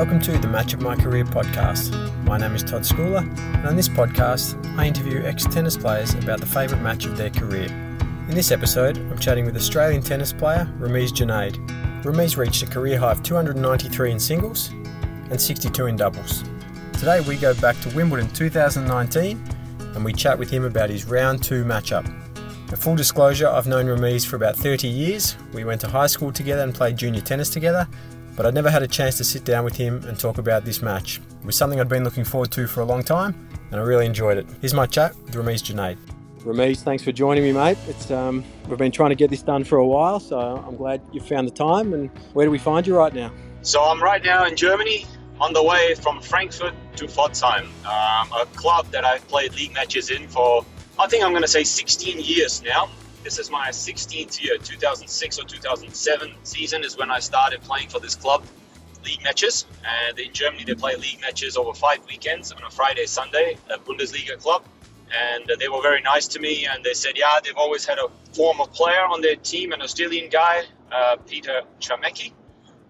Welcome to the Match of My Career podcast. My name is Todd Scoullar, and on this podcast, I interview ex tennis players about the favourite match of their career. In this episode, I'm chatting with Australian tennis player Rameez Junaid. Rameez reached a career high of 293 in singles and 62 in doubles. Today, we go back to Wimbledon 2019 and we chat with him about his round two matchup. A full disclosure, I've known Rameez for about 30 years. We went to high school together and played junior tennis together, but I'd never had a chance to sit down with him and talk about this match. It was something I'd been looking forward to for a long time, and I really enjoyed it. Here's my chat with Rameez Junaid. Rameez, thanks for joining me, mate. It's um, we've been trying to get this done for a while, so I'm glad you found the time. And where do we find you right now? So I'm right now in Germany, on the way from Frankfurt to Pforzheim, um, a club that I've played league matches in for, I think I'm going to say 16 years now. This is my 16th year, 2006 or 2007 season is when I started playing for this club, league matches. And in Germany, they play league matches over five weekends on a Friday, Sunday, a Bundesliga club. And they were very nice to me. And they said, yeah, they've always had a former player on their team, an Australian guy, uh, Peter Chamecki.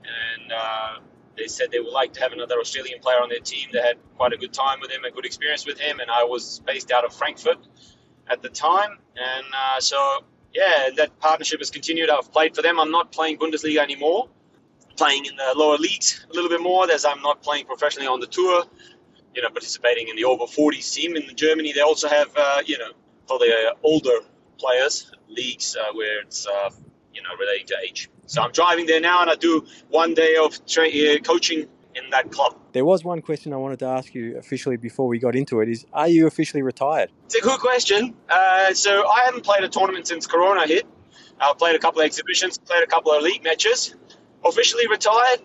And uh, they said they would like to have another Australian player on their team. They had quite a good time with him, a good experience with him. And I was based out of Frankfurt at the time. And uh, so, yeah, that partnership has continued. I've played for them. I'm not playing Bundesliga anymore, playing in the lower leagues a little bit more as I'm not playing professionally on the tour, you know, participating in the over 40s team. In Germany, they also have, uh, you know, for the older players, leagues uh, where it's, uh, you know, relating to age. So I'm driving there now and I do one day of tra- uh, coaching in that club. There was one question I wanted to ask you officially before we got into it: is Are you officially retired? It's a good question. Uh, so I haven't played a tournament since Corona hit. I've played a couple of exhibitions, played a couple of league matches. Officially retired?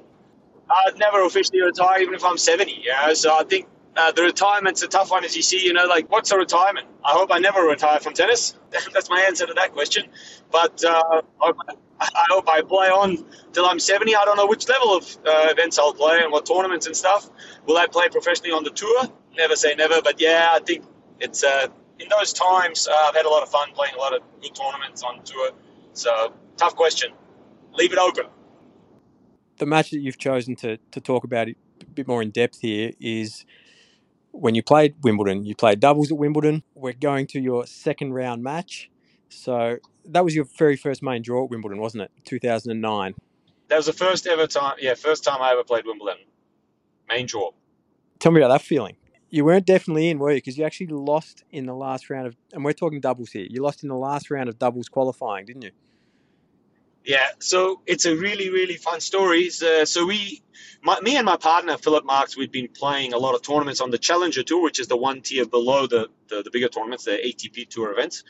I'd never officially retire, even if I'm 70. Yeah, so I think uh, the retirement's a tough one, as you see. You know, like what's a retirement? I hope I never retire from tennis. That's my answer to that question. But uh, I hope I play on till I'm 70. I don't know which level of uh, events I'll play and what tournaments and stuff. Will I play professionally on the tour? Never say never, but yeah, I think it's uh, in those times uh, I've had a lot of fun playing a lot of good tournaments on tour. So tough question. Leave it open. The match that you've chosen to to talk about a bit more in depth here is when you played Wimbledon. You played doubles at Wimbledon. We're going to your second round match. So that was your very first main draw at Wimbledon, wasn't it? 2009. That was the first ever time, yeah, first time I ever played Wimbledon. Main draw. Tell me about that feeling. You weren't definitely in, were you? Because you actually lost in the last round of, and we're talking doubles here. You lost in the last round of doubles qualifying, didn't you? Yeah, so it's a really, really fun story. Uh, so we, my, me and my partner Philipp Marx, we've been playing a lot of tournaments on the Challenger Tour, which is the one tier below the, the, the bigger tournaments, the ATP Tour events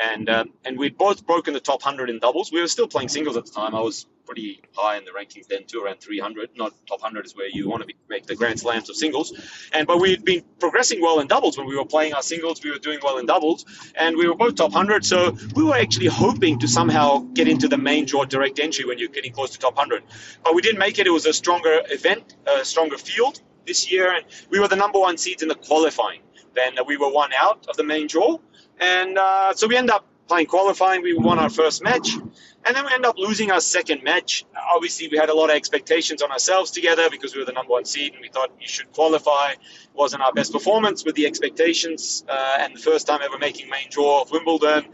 and um, and we'd both broken the top 100 in doubles. We were still playing singles at the time. I was pretty high in the rankings then too, around 300. Not top 100 is where you want to be, make the grand slams of singles. And but we'd been progressing well in doubles when we were playing our singles. We were doing well in doubles, and we were both top 100. So we were actually hoping to somehow get into the main draw direct entry when you're getting close to top 100. But we didn't make it. It was a stronger event, a stronger field this year, and we were the number one seeds in the qualifying. Then we were one out of the main draw. And uh, so we end up playing qualifying. We won our first match. And then we end up losing our second match. Obviously, we had a lot of expectations on ourselves together because we were the number one seed and we thought you should qualify. It wasn't our best performance with the expectations. Uh, and the first time ever making main draw of Wimbledon.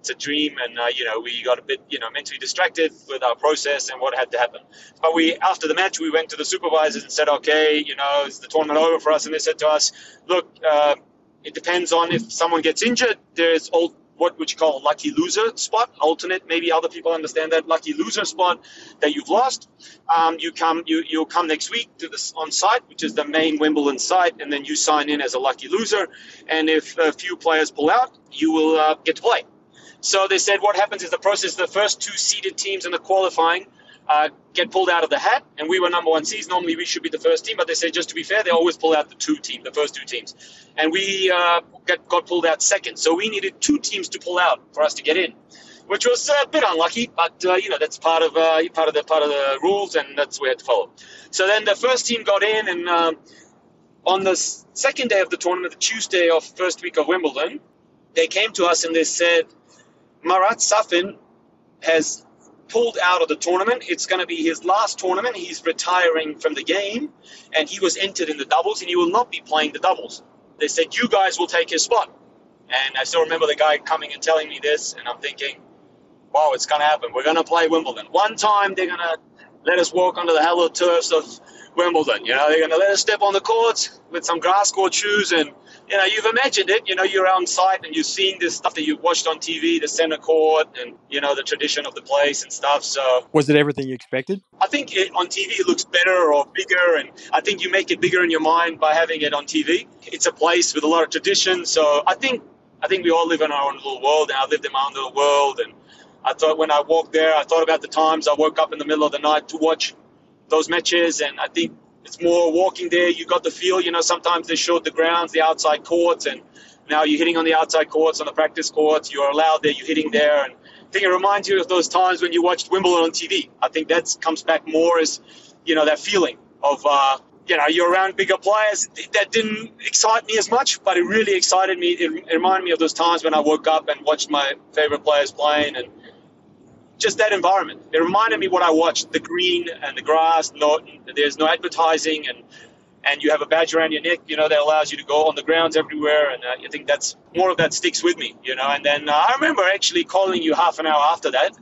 It's a dream, and uh, you know we got a bit you know mentally distracted with our process and what had to happen. But we after the match we went to the supervisors and said, okay, you know, is the tournament over for us? And they said to us, look, uh, it depends on if someone gets injured. There's all what would you call a lucky loser spot, alternate. Maybe other people understand that lucky loser spot that you've lost. Um, you come, you you'll come next week to this on site, which is the main Wimbledon site, and then you sign in as a lucky loser. And if a few players pull out, you will uh, get to play. So they said what happens is the process: the first two seeded teams in the qualifying uh, get pulled out of the hat, and we were number one seeds. Normally we should be the first team, but they said just to be fair, they always pull out the two team, the first two teams, and we uh, got, got pulled out second. So we needed two teams to pull out for us to get in, which was a bit unlucky, but uh, you know that's part of uh, part of the part of the rules, and that's we had to follow. So then the first team got in, and um, on the second day of the tournament, the Tuesday of first week of Wimbledon, they came to us and they said Marat Safin has pulled out of the tournament. It's going to be his last tournament. He's retiring from the game, and he was entered in the doubles, and he will not be playing the doubles. They said, You guys will take his spot. And I still remember the guy coming and telling me this, and I'm thinking, Wow, it's going to happen. We're going to play Wimbledon. One time they're going to let us walk onto the hallowed turfs of Wimbledon. You know, they're going to let us step on the courts with some grass court shoes and you know, you've imagined it. You know, you're on site and you've seen this stuff that you've watched on TV, the center court, and you know the tradition of the place and stuff. So, was it everything you expected? I think it, on TV it looks better or bigger, and I think you make it bigger in your mind by having it on TV. It's a place with a lot of tradition, so I think I think we all live in our own little world, and I lived in my own little world. And I thought when I walked there, I thought about the times I woke up in the middle of the night to watch those matches, and I think it's more walking there. You got the feel. You know, sometimes they showed the grounds, the outside courts, and now you're hitting on the outside courts, on the practice courts. You're allowed there. You're hitting there, and I think it reminds you of those times when you watched Wimbledon on TV. I think that comes back more as you know that feeling of. Uh, you know, you're around bigger players. That didn't excite me as much, but it really excited me. It, reminded me of those times when I woke up and watched my favorite players playing, and just that environment. It reminded me what I watched: the green and the grass. No, there's no advertising, and and you have a badge around your neck. You know that allows you to go on the grounds everywhere, and uh, I think that's more of that sticks with me. You know, and then uh, I remember actually calling you half an hour after that.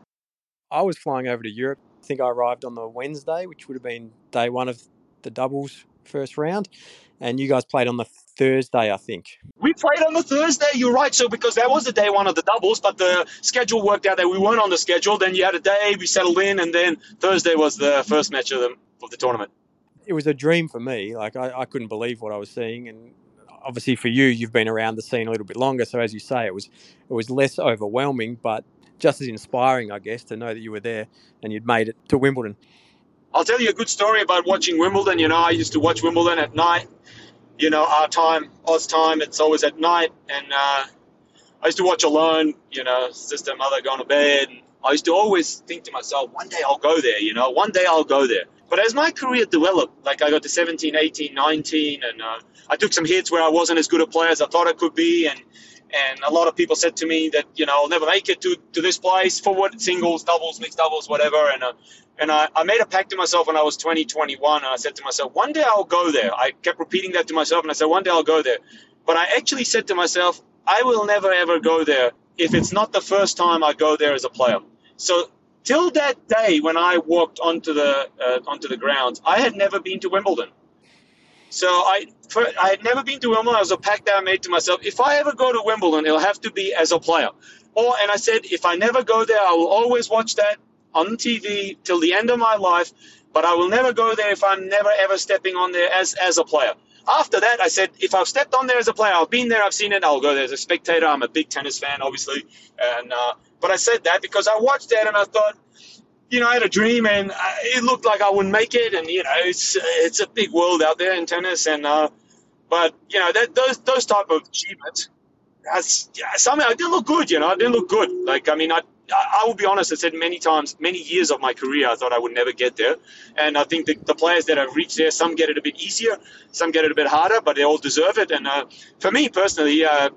I was flying over to Europe. I think I arrived on the Wednesday, which would have been day one of the doubles first round, and you guys played on the Thursday, I think. We played on the Thursday. You're right. So because that was the day one of the doubles, but the schedule worked out that we weren't on the schedule. Then you had a day, we settled in, and then Thursday was the first match of the of the tournament. It was a dream for me. Like I, I couldn't believe what I was seeing, and obviously for you, you've been around the scene a little bit longer. So as you say, it was it was less overwhelming, but just as inspiring, I guess, to know that you were there and you'd made it to Wimbledon. I'll tell you a good story about watching Wimbledon. You know, I used to watch Wimbledon at night you know, our time, Oz time, it's always at night. And uh, I used to watch alone, you know, sister, mother going to bed. And I used to always think to myself, one day I'll go there, you know, one day I'll go there. But as my career developed, like I got to 17, 18, 19, and uh, I took some hits where I wasn't as good a player as I thought I could be. And, and a lot of people said to me that, you know, I'll never make it to, to this place for what singles, doubles, mixed doubles, whatever. And uh, and I, I made a pact to myself when I was 20, 21, and I said to myself, one day I'll go there. I kept repeating that to myself, and I said, one day I'll go there. But I actually said to myself, I will never ever go there if it's not the first time I go there as a player. So till that day when I walked onto the uh, onto the grounds, I had never been to Wimbledon. So I I had never been to Wimbledon. It was a pact that I made to myself. If I ever go to Wimbledon, it'll have to be as a player. Or and I said, if I never go there, I will always watch that on TV till the end of my life, but I will never go there if I'm never ever stepping on there as, as a player. After that, I said, if I've stepped on there as a player, I've been there, I've seen it, I'll go there as a spectator. I'm a big tennis fan, obviously. And, uh, but I said that because I watched that and I thought, you know, I had a dream and it looked like I wouldn't make it. And, you know, it's, it's a big world out there in tennis. And, uh, but, you know, that, those, those type of achievements, yeah, somehow it didn't look good, you know, didn't look good. Like, I mean, I, I will be honest, I said many times, many years of my career, I thought I would never get there. And I think the, the players that have reached there, some get it a bit easier, some get it a bit harder, but they all deserve it. And uh, for me personally, uh,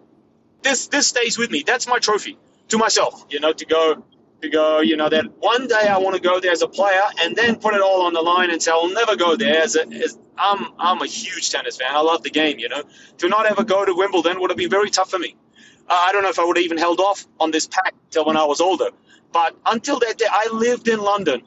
this this stays with me. That's my trophy to myself, you know, to go to go, you know, that one day I want to go there as a player and then put it all on the line and say I'll never go there as a, as I'm I'm a huge tennis fan. I love the game, you know. To not ever go to Wimbledon would have been very tough for me. I don't know if I would have even held off on this pack till when I was older. But until that day, I lived in London.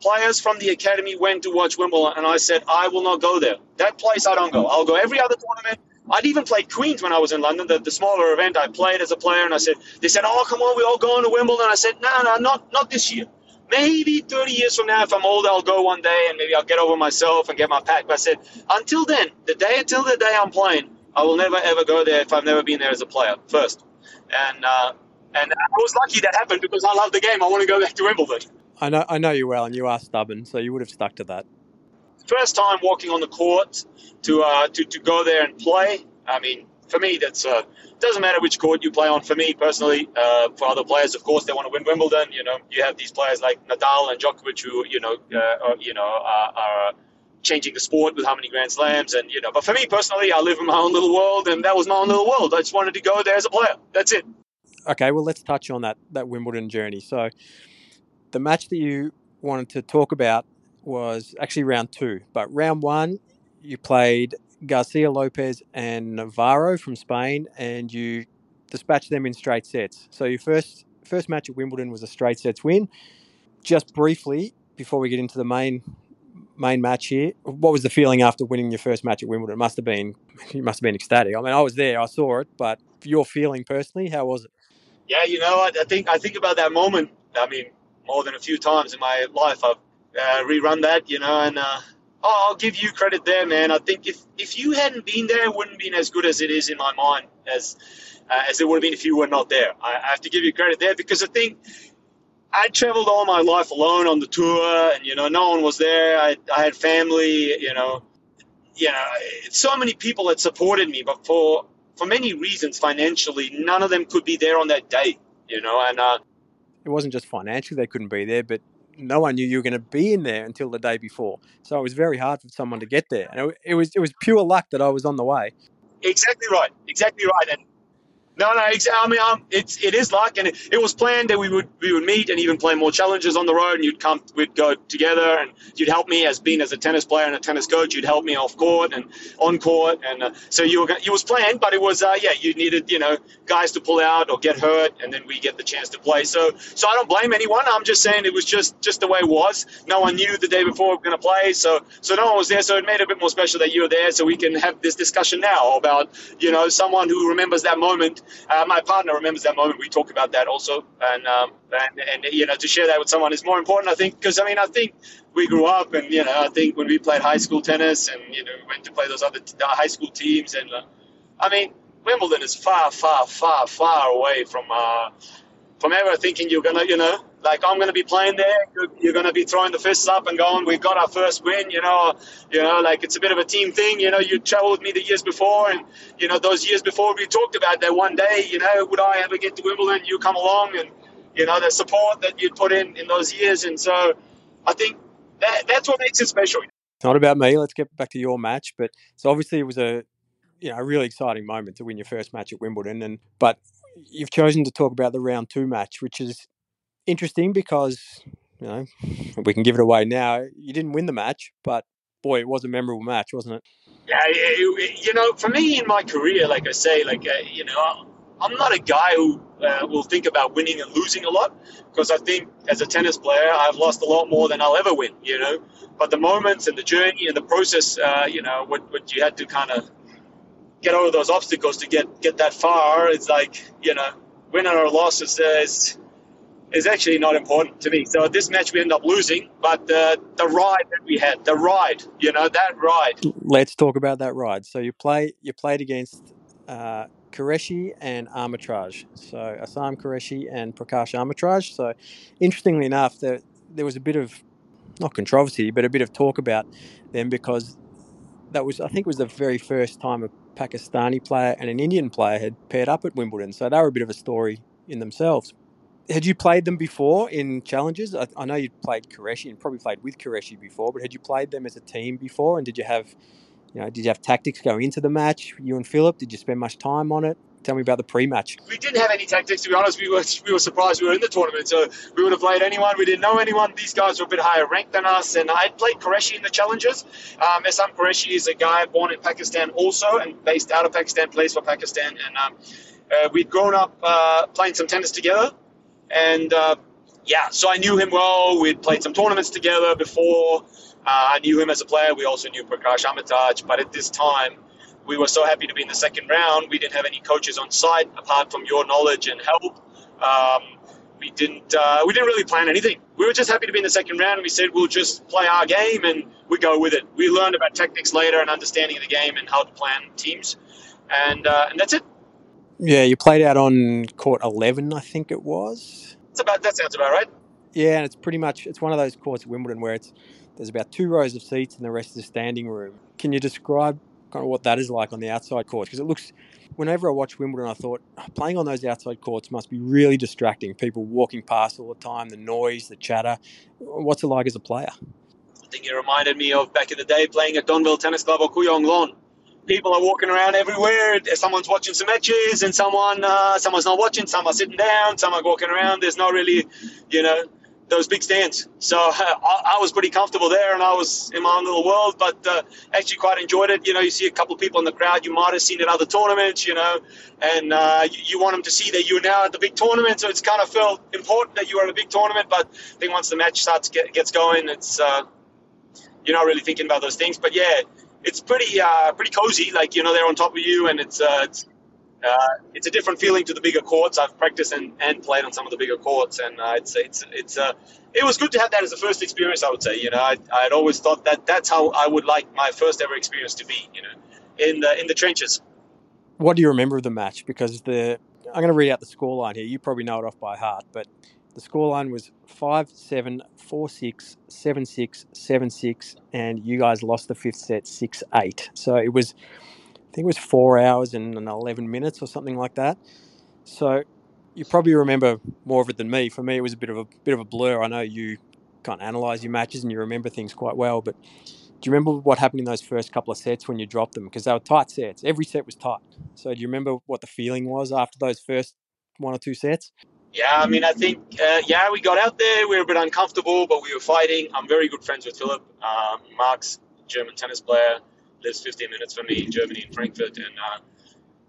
Players from the academy went to watch Wimbledon, and I said, I will not go there. That place, I don't go. I'll go every other tournament. I'd even played Queens when I was in London, the, the smaller event. I played as a player, and I said, they said, oh, come on, we're all going to Wimbledon. I said, no, no, not, not this year. Maybe 30 years from now, if I'm old, I'll go one day, and maybe I'll get over myself and get my pack. But I said, until then, the day until the day I'm playing, I will never ever go there if I've never been there as a player first and uh, and I was lucky that happened because I love the game. I want to go back to Wimbledon. I know, I know you well, and you are stubborn, so you would have stuck to that. First time walking on the court to uh, to to go there and play. I mean, for me, that's uh, doesn't matter which court you play on. For me personally, uh, for other players, of course, they want to win Wimbledon. You know, you have these players like Nadal and Djokovic who you know, uh, uh you know, are, are changing the sport with how many Grand Slams, and you know. But for me personally, I live in my own little world, and that was my own little world. I just wanted to go there as a player. That's it. Okay, well, let's touch on that that Wimbledon journey. So, the match that you wanted to talk about was actually round two, but round one, you played Garcia Lopez and Navarro from Spain, and you dispatched them in straight sets. So your first first match at Wimbledon was a straight sets win. Just briefly before we get into the main main match here, what was the feeling after winning your first match at Wimbledon? It must have been you must have been ecstatic. I mean, I was there, I saw it, but your feeling personally, how was it? Yeah, you know, I, think I think about that moment. I mean, more than a few times in my life, I've uh, rerun that, you know, and uh, oh, I'll give you credit there, man. I think if if you hadn't been there, it wouldn't been as good as it is in my mind as uh, as it would have been if you were not there. I, I have to give you credit there because I think I traveled all my life alone on the tour, and you know, no one was there. I, I had family, you know, you know, so many people that supported me, but for for many reasons, financially, none of them could be there on that day, you know, and uh, it wasn't just financially they couldn't be there, but no one knew you were going to be in there until the day before. So it was very hard for someone to get there, and it, it was it was pure luck that I was on the way. Exactly right, exactly right, and no, no, exactly. I mean, um, it's it is luck, and it, it, was planned that we would we would meet and even play more challenges on the road, and you'd come, we'd go together, and you'd help me as being as a tennis player and a tennis coach. You'd help me off court and on court, and uh, so you were it was planned, but it was uh, yeah, you needed you know guys to pull out or get hurt, and then we get the chance to play. So so I don't blame anyone. I'm just saying it was just just the way it was. No one knew the day before we were going to play, so so no one was there. So it made it a bit more special that you were there, so we can have this discussion now about you know someone who remembers that moment. Uh, my partner remembers that moment. We talk about that also, and um, and, and you know to share that with someone is more important. I think because I mean I think we grew up, and you know I think when we played high school tennis, and you know we went to play those other t- high school teams, and uh, I mean Wimbledon is far, far, far, far away from uh, from ever thinking you're gonna, you know, like I'm gonna be playing there. You're, you're, gonna be throwing the fists up and going, "We've got our first win." You know, you know, like it's a bit of a team thing. You know, you traveled with me the years before, and you know those years before we talked about that one day. You know, would I ever get to Wimbledon? You come along, and you know the support that you put in in those years, and so I think that that's what makes it special. It's not about me. Let's get back to your match, but so obviously it was a you know a really exciting moment to win your first match at Wimbledon, and but you've chosen to talk about the round two match, which is interesting because you know we can give it away now. You didn't win the match, but boy, it was a memorable match, wasn't it? Yeah, you know, for me in my career, like I say, like uh, you know, I'm not a guy who uh, will think about winning and losing a lot because I think as a tennis player, I've lost a lot more than I'll ever win. You know, but the moments and the journey and the process, uh, you know, what what you had to kind of get over those obstacles to get get that far. It's like you know, winning or loss is, is is actually not important to me. So this match we end up losing, but the the ride that we had, the ride, you know, that ride. Let's talk about that ride. So you play you played against uh, Qureshi and Amritraj. So Aisam Qureshi and Prakash Amritraj. So interestingly enough, there there was a bit of not controversy, but a bit of talk about them because that was I think it was the very first time a Pakistani player and an Indian player had paired up at Wimbledon. So they were a bit of a story in themselves. Had you played them before in challenges? I, I know you'd played Qureshi and probably played with Qureshi before, but had you played them as a team before? And did you have, you know, did you have tactics going into the match? You and Philipp, did you spend much time on it? Tell me about the pre-match. We didn't have any tactics, to be honest. We were we were surprised we were in the tournament, so we would have played anyone. We didn't know anyone. These guys were a bit higher ranked than us, and I played Qureshi in the challenges. Um, Aisam Qureshi is a guy born in Pakistan also, and based out of Pakistan, plays for Pakistan, and um, uh, we'd grown up uh, playing some tennis together, and uh, yeah, so I knew him well. We'd played some tournaments together before. Uh, I knew him as a player. We also knew Prakash Amritraj, but at this time we were so happy to be in the second round. We didn't have any coaches on site apart from your knowledge and help. Um, we didn't uh, we didn't really plan anything. We were just happy to be in the second round, and we said we'll just play our game and we go with it. We learned about tactics later and understanding of the game and how to plan teams, and uh, and that's it. Yeah, you played out on court eleven, I think it was. It's about that sounds about right. Yeah, and it's pretty much it's one of those courts at Wimbledon where it's there's about two rows of seats and the rest is a standing room. Can you describe kind of what that is like on the outside courts? Because it looks, whenever I watch Wimbledon, I thought oh, playing on those outside courts must be really distracting. People walking past all the time, the noise, the chatter. What's it like as a player? I think it reminded me of back in the day playing at Donvale Tennis Club or Kooyong Lawn. People are walking around everywhere. Someone's watching some matches, and someone uh, someone's not watching. Some are sitting down. Some are walking around. There's not really, you know, those big stands. So uh, I, I, was pretty comfortable there, and I was in my own little world. But uh, actually, quite enjoyed it. You know, you see a couple of people in the crowd you might have seen at other tournaments. You know, and uh, you, you, want them to see that you're now at the big tournament. So it's kind of felt important that you are at a big tournament. But I think once the match starts get, gets going, it's uh, you're not really thinking about those things. But yeah, it's pretty uh, pretty cozy. Like you know, they're on top of you, and it's uh, it's uh, it's a different feeling to the bigger courts. I've practiced and, and played on some of the bigger courts, and uh, it's it's it's uh, it was good to have that as a first experience. I would say, you know, I I'd always thought that that's how I would like my first ever experience to be, you know, in the in the trenches. What do you remember of the match? Because the I'm going to read out the scoreline here. You probably know it off by heart, but the scoreline was 5 7, 4 6, 7 6, 7 6, and you guys lost the fifth set 6 8. So it was I think it was four hours and 11 minutes or something like that. So you probably remember more of it than me. For me, it was a bit of a bit of a blur. I know you can't analyze your matches and you remember things quite well, but do you remember what happened in those first couple of sets when you dropped them? Because they were tight sets. Every set was tight. So do you remember what the feeling was after those first one or two sets? Yeah, I mean, I think, uh, yeah, we got out there. We were a bit uncomfortable, but we were fighting. I'm very good friends with Philipp. Um, Marx German tennis player lives 15 minutes from me in Germany, in Frankfurt, and uh,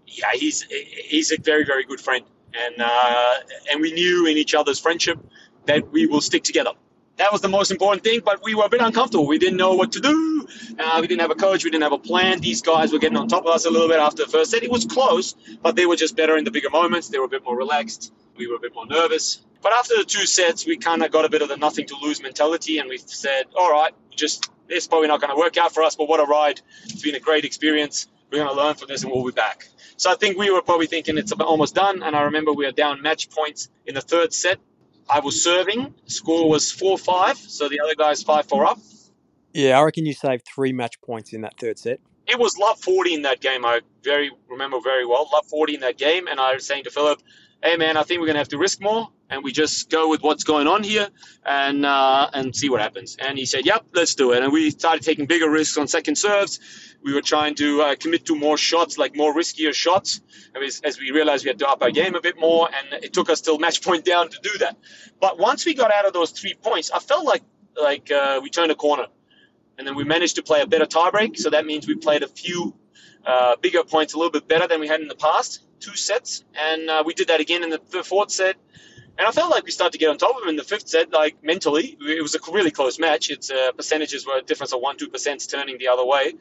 yeah, he's he's a very very good friend, and uh, and we knew in each other's friendship that we will stick together. That was the most important thing, but we were a bit uncomfortable. We didn't know what to do. Uh, we didn't have a coach. We didn't have a plan. These guys were getting on top of us a little bit after the first set. It was close, but they were just better in the bigger moments. They were a bit more relaxed. We were a bit more nervous. But after the two sets, we kind of got a bit of the nothing to lose mentality, and we said, all right, just it's probably not going to work out for us, but what a ride. It's been a great experience. We're going to learn from this and we'll be back. So I think we were probably thinking it's almost done. And I remember we were down match points in the third set. I was serving. Score was 4 5. So the other guy's 5 4 up. Yeah, I reckon you saved three match points in that third set. It was love 40 in that game. I very remember very well. Love 40 in that game. And I was saying to Philipp, hey, man, I think we're to have to risk more and we just go with what's going on here and uh, and see what happens. And he said, "Yep, let's do it." And we started taking bigger risks on second serves. We were trying to uh, commit to more shots, like more riskier shots, as, as we realized we had to up our game a bit more. And it took us till match point down to do that. But once we got out of those three points, I felt like like uh, we turned a corner, and then we managed to play a better tiebreak. So that means we played a few uh, bigger points a little bit better than we had in the past, two sets, and uh, we did that again in the fourth set. And I felt like we started to get on top of him in the fifth set, like mentally. It was a really close match. Its uh, percentages were a difference of one, two percent turning the other way.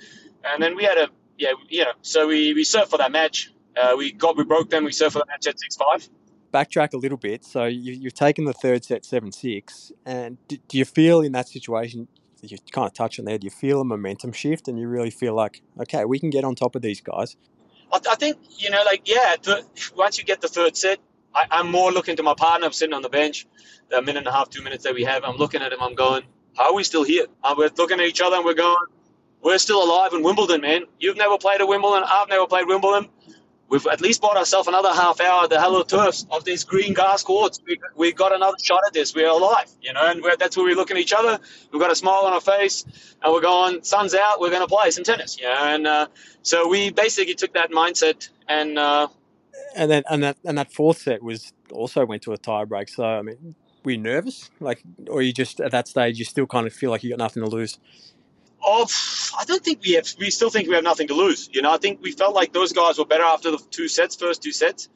And then we had a, yeah, you know, so we, we served for that match. Uh, we got, we broke them. We served for that match at 6 5. Backtrack a little bit. So you, you've taken the third set 7 6. And do, do you feel in that situation, you kind of touch on there, do you feel a momentum shift and you really feel like, okay, we can get on top of these guys? I, I think, you know, like, yeah, the, once you get the third set, I, am more looking to my partner. I'm sitting on the bench, the minute and a half, two minutes that we have. I'm looking at him. I'm going, how are we still here? Uh, we're looking at each other and we're going, we're still alive in Wimbledon, man. You've never played at Wimbledon. I've never played Wimbledon. We've at least bought ourselves another half hour the Hello Turfs of these green grass courts. We, we got another shot at this. We're alive, you know, and that's where we look at each other. We've got a smile on our face, and we're going, sun's out, we're going to play some tennis, you know. And uh, so we basically took that mindset and uh, and then and that and that fourth set was also went to a tiebreak. So I mean, were you nervous, like, or you just at that stage you still kind of feel like you got nothing to lose? Oh, I don't think we have. We still think we have nothing to lose. You know, I think we felt like those guys were better after the two sets, first two sets.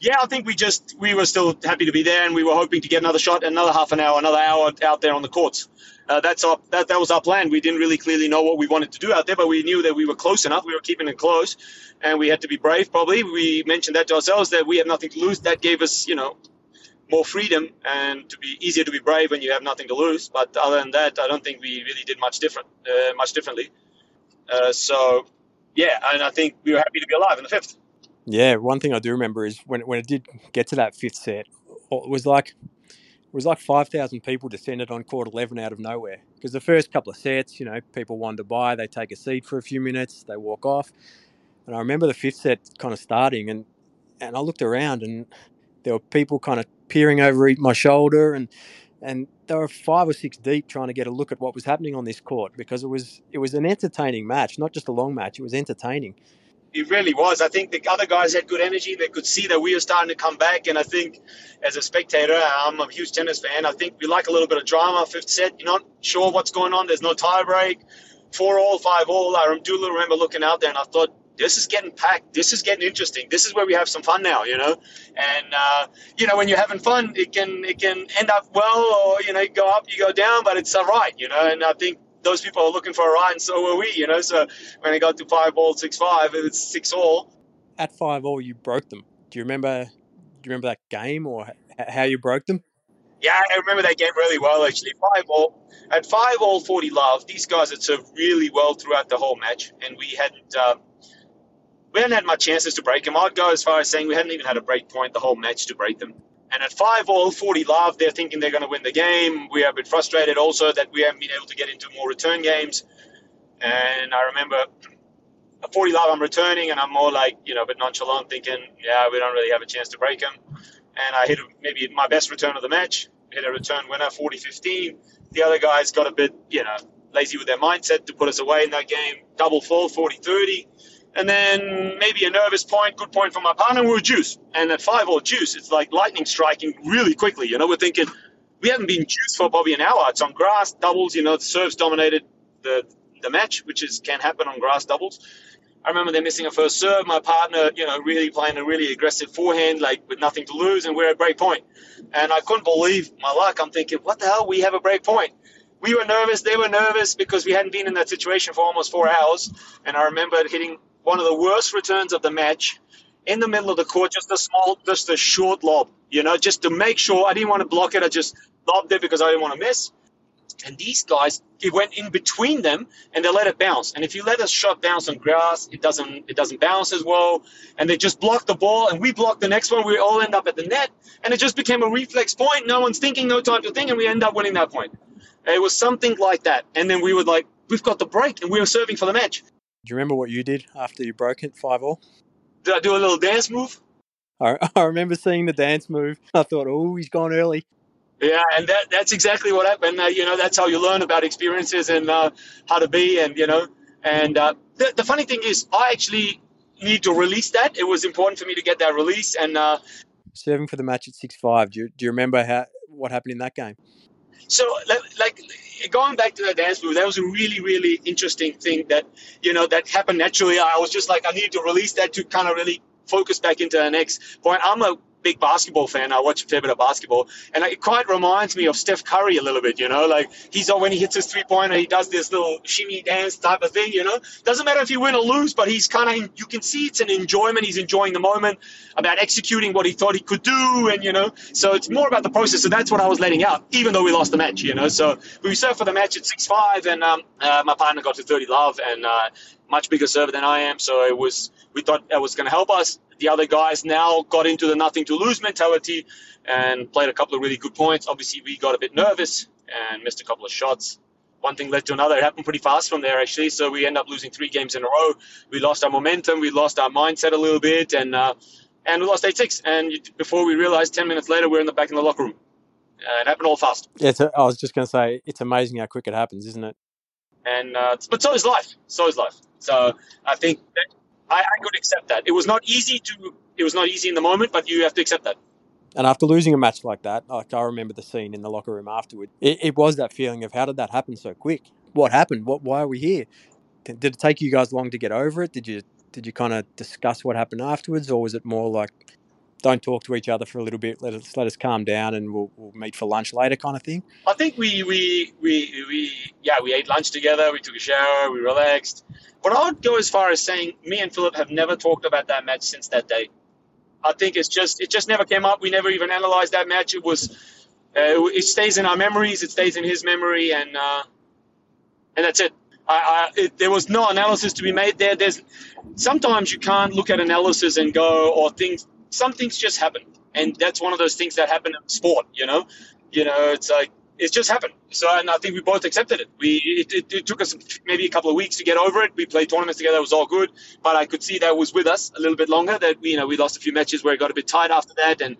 Yeah, I think we just we were still happy to be there, and we were hoping to get another shot, another half an hour, another hour out there on the courts. Uh, that's our that, that was our plan. We didn't really clearly know what we wanted to do out there, but we knew that we were close enough. We were keeping it close, and we had to be brave. Probably we mentioned that to ourselves that we have nothing to lose. That gave us, you know, more freedom and to be easier to be brave when you have nothing to lose. But other than that, I don't think we really did much different, uh, much differently. Uh, so, yeah, and I think we were happy to be alive in the fifth. Yeah, one thing I do remember is when when it did get to that fifth set, it was like it was like 5,000 people descended on court 11 out of nowhere. Because the first couple of sets, you know, people wander by, they take a seat for a few minutes, they walk off. And I remember the fifth set kind of starting, and, and I looked around, and there were people kind of peering over my shoulder, and and they were five or six deep trying to get a look at what was happening on this court because it was it was an entertaining match, not just a long match. It was entertaining. It really was. I think the other guys had good energy. They could see that we were starting to come back. And I think, as a spectator, I'm a huge tennis fan. I think we like a little bit of drama. Fifth set, you're not sure what's going on. There's no tie break. Four all, five all. I do remember looking out there and I thought, this is getting packed. This is getting interesting. This is where we have some fun now, you know. And uh, you know, when you're having fun, it can it can end up well, or you know, you go up, you go down, but it's all right, you know. And I think those people are looking for a ride, and so were we, you know. So when it got to five all, six five, it's six all. At five all, you broke them. Do you remember? Do you remember that game or how you broke them? Yeah, I remember that game really well actually. Five all at five all forty love. These guys had served really well throughout the whole match, and we hadn't. Uh, we hadn't had much chances to break them. I'd go as far as saying we hadn't even had a break point the whole match to break them. And at five all, 40 love, they're thinking they're going to win the game. We are a bit frustrated also that we haven't been able to get into more return games. And I remember at 40 love, I'm returning and I'm more like, you know, a bit nonchalant, thinking, yeah, we don't really have a chance to break them. And I hit maybe my best return of the match, hit a return winner, 40 15. The other guys got a bit, you know, lazy with their mindset to put us away in that game. Double full, 40 30 and then maybe a nervous point, good point from my partner, we were juice. And at five all juice, it's like lightning striking really quickly. You know, we're thinking we haven't been juice for probably an hour. It's on grass doubles. You know, the serves dominated the the match, which is can happen on grass doubles. I remember them missing a first serve. My partner, you know, really playing a really aggressive forehand, like with nothing to lose, and we're at break point. And I couldn't believe my luck. I'm thinking, what the hell? We have a break point we were nervous. They were nervous because we hadn't been in that situation for almost four hours. And I remember hitting one of the worst returns of the match in the middle of the court, just a small, just a short lob, you know, just to make sure I didn't want to block it. I just lobbed it because I didn't want to miss. And these guys, it went in between them and they let it bounce. And if you let a shot bounce on grass, it doesn't it doesn't bounce as well. And they just blocked the ball and we blocked the next one. We all end up at the net. And it just became a reflex point. No one's thinking, no time to think, and we end up winning that point. It was something like that. And then we were like, we've got the break and we were serving for the match. Do you remember what you did after you broke it five all? Did I do a little dance move? I, I remember seeing the dance move. I thought, oh, he's gone early. Yeah, and that, that's exactly what happened. Uh, you know, that's how you learn about experiences and uh, how to be, and you know, and uh, the, the funny thing is, I actually need to release that. It was important for me to get that release, and uh, serving for the match at six five. Do you, do you remember how what happened in that game? So, like, going back to the dance move, that was a really, really interesting thing that, you know, that happened naturally. I was just like, I needed to release that to kind of really focus back into the next point. I'm a big basketball fan. I watch a fair bit of basketball, and it quite reminds me of Steph Curry a little bit. You know, like he's when he hits his three pointer, he does this little shimmy dance type of thing. You know, doesn't matter if you win or lose, but he's kind of you can see it's an enjoyment. He's enjoying the moment about executing what he thought he could do, and you know, so it's more about the process. So that's what I was letting out, even though we lost the match. You know, so we served for the match at six five, and um, uh, my partner got to thirty love, and uh, much bigger server than I am. So it was we thought that was going to help us the other guys now got into the nothing to lose mentality and played a couple of really good points. Obviously, we got a bit nervous and missed a couple of shots. One thing led to another. It happened pretty fast from there, actually. So we end up losing three games in a row. We lost our momentum. We lost our mindset a little bit, and uh, and we lost eight six. And before we realized, ten minutes later, we're in the back in the locker room. Uh, it happened all fast. Yeah, a, I was just going to say, it's amazing how quick it happens, isn't it? And uh, but so is life. So is life. So I think that I, I could accept that. It was not easy to. It was not easy in the moment, but you have to accept that. And after losing a match like that, like I remember the scene in the locker room afterward, it, it, was that feeling of how did that happen so quick? What happened? What? Why are we here? Did it take you guys long to get over it? Did you did you kind of discuss what happened afterwards, or was it more like don't talk to each other for a little bit. Let us let us calm down, and we'll, we'll meet for lunch later, kind of thing. I think we we we we yeah we ate lunch together. We took a shower. We relaxed. But I would go as far as saying me and Philipp have never talked about that match since that day. I think it's just it just never came up. We never even analyzed that match. It was uh, it stays in our memories. It stays in his memory, and uh, and that's it. I, I, it, there was no analysis to be made there. There's sometimes you can't look at analysis and go or things some things just happen, and that's one of those things that happen in sport. You know, you know, it's like it just happened. So, and I think we both accepted it. We it, it, it, took us maybe a couple of weeks to get over it. We played tournaments together; it was all good. But I could see that was with us a little bit longer. That we, you know, we lost a few matches where it got a bit tight after that, and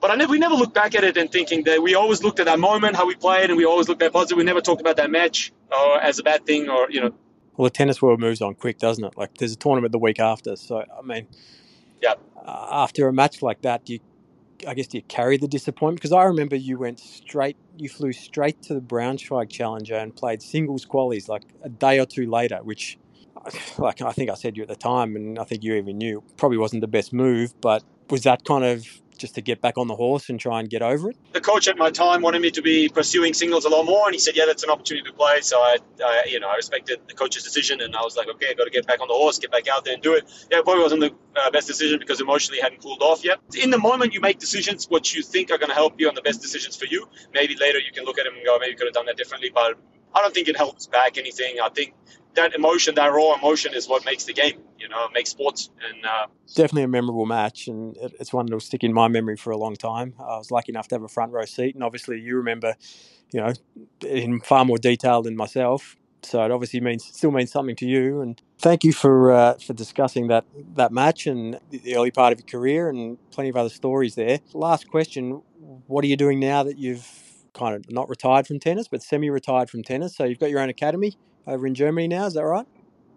but I never, we never looked back at it and thinking that we always looked at that moment, how we played, and we always looked at positive. We never talked about that match or as a bad thing or you know. Well, the tennis world moves on quick, doesn't it? Like there's a tournament the week after, so I mean, yeah. Uh, after a match like that, do you I guess do you carry the disappointment? Because I remember you went straight, you flew straight to the Braunschweig Challenger and played singles qualies like a day or two later, which, like I think I said you at the time, and I think you even knew probably wasn't the best move. But was that kind of just to get back on the horse and try and get over it? The coach at my time wanted me to be pursuing singles a lot more, and he said, "Yeah, that's an opportunity to play." So I, I you know, I respected the coach's decision, and I was like, "Okay, I got to get back on the horse, get back out there and do it." Yeah, it probably wasn't the uh, best decision because emotionally hadn't cooled off yet. In the moment, you make decisions what you think are going to help you and the best decisions for you. Maybe later you can look at them and go, "Maybe could have done that differently," but I don't think it helps back anything. I think that emotion, that raw emotion, is what makes the game. You know, makes sports. And uh, definitely a memorable match, and it's one that'll stick in my memory for a long time. I was lucky enough to have a front row seat, and obviously you remember, you know, in far more detail than myself. So it obviously means still means something to you. And thank you for uh, for discussing that that match and the early part of your career, and plenty of other stories there. Last question: What are you doing now that you've kind of not retired from tennis, but semi-retired from tennis? So you've got your own academy over in Germany now. Is that right?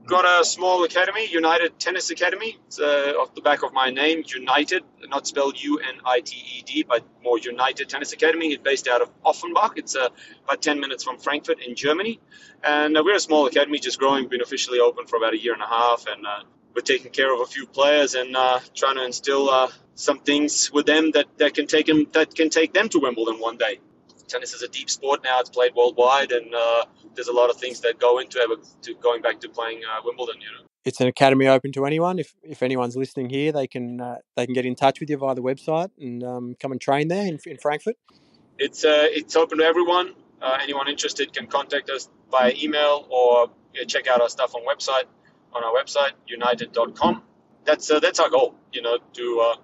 Got a small academy, United Tennis Academy. It's uh, off the back of my name, United, not spelled U N I T E D, but more United Tennis Academy. It's based out of Offenbach. It's uh, about 10 minutes from Frankfurt in Germany. And uh, we're a small academy, just growing. Been officially open for about a year and a half. And uh, we're taking care of a few players and uh, trying to instill uh, some things with them that, that can take them that can take them to Wimbledon one day tennis is a deep sport now. It's played worldwide, and uh, there's a lot of things that go into it. To going back to playing uh, Wimbledon, you know. It's an academy open to anyone. If if anyone's listening here, they can uh, they can get in touch with you via the website and um, come and train there in, in Frankfurt. It's uh, it's open to everyone. Uh, anyone interested can contact us via email or check out our stuff on website on our website united.com. That's uh, that's our goal, you know, to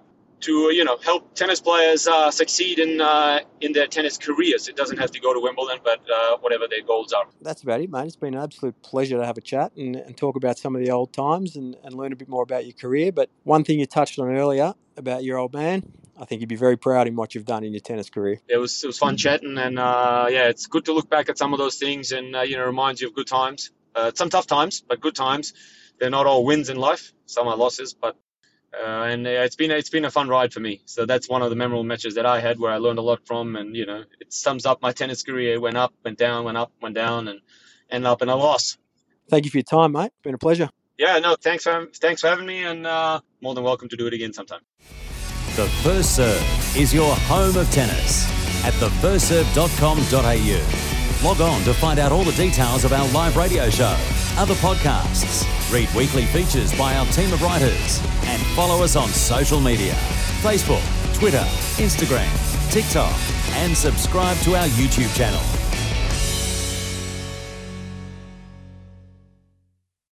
to you know help tennis players uh, succeed in uh, in their tennis careers. It doesn't have to go to Wimbledon, but uh, whatever their goals are. That's about it, mate. It's been an absolute pleasure to have a chat and, and talk about some of the old times and, and learn a bit more about your career. But one thing you touched on earlier about your old man, I think you'd be very proud in what you've done in your tennis career. It was it was fun chatting, and uh, yeah, it's good to look back at some of those things, and uh, you know, reminds you of good times. Uh, some tough times, but good times. They're not all wins in life. Some are losses, but uh, and it's been it's been a fun ride for me. So that's one of the memorable matches that I had where I learned a lot from, and you know it sums up my tennis career. It went up, went down, went up, went down, and ended up in a loss. Thank you for your time, mate. It's been a pleasure. Yeah, no, thanks for thanks for having me, and uh, more than welcome to do it again sometime. The First Serve is your home of tennis at thefirstserve.com.au. Log on to find out all the details of our live radio show other podcasts, read weekly features by our team of writers, and follow us on social media Facebook, Twitter, Instagram, TikTok, and subscribe to our YouTube channel.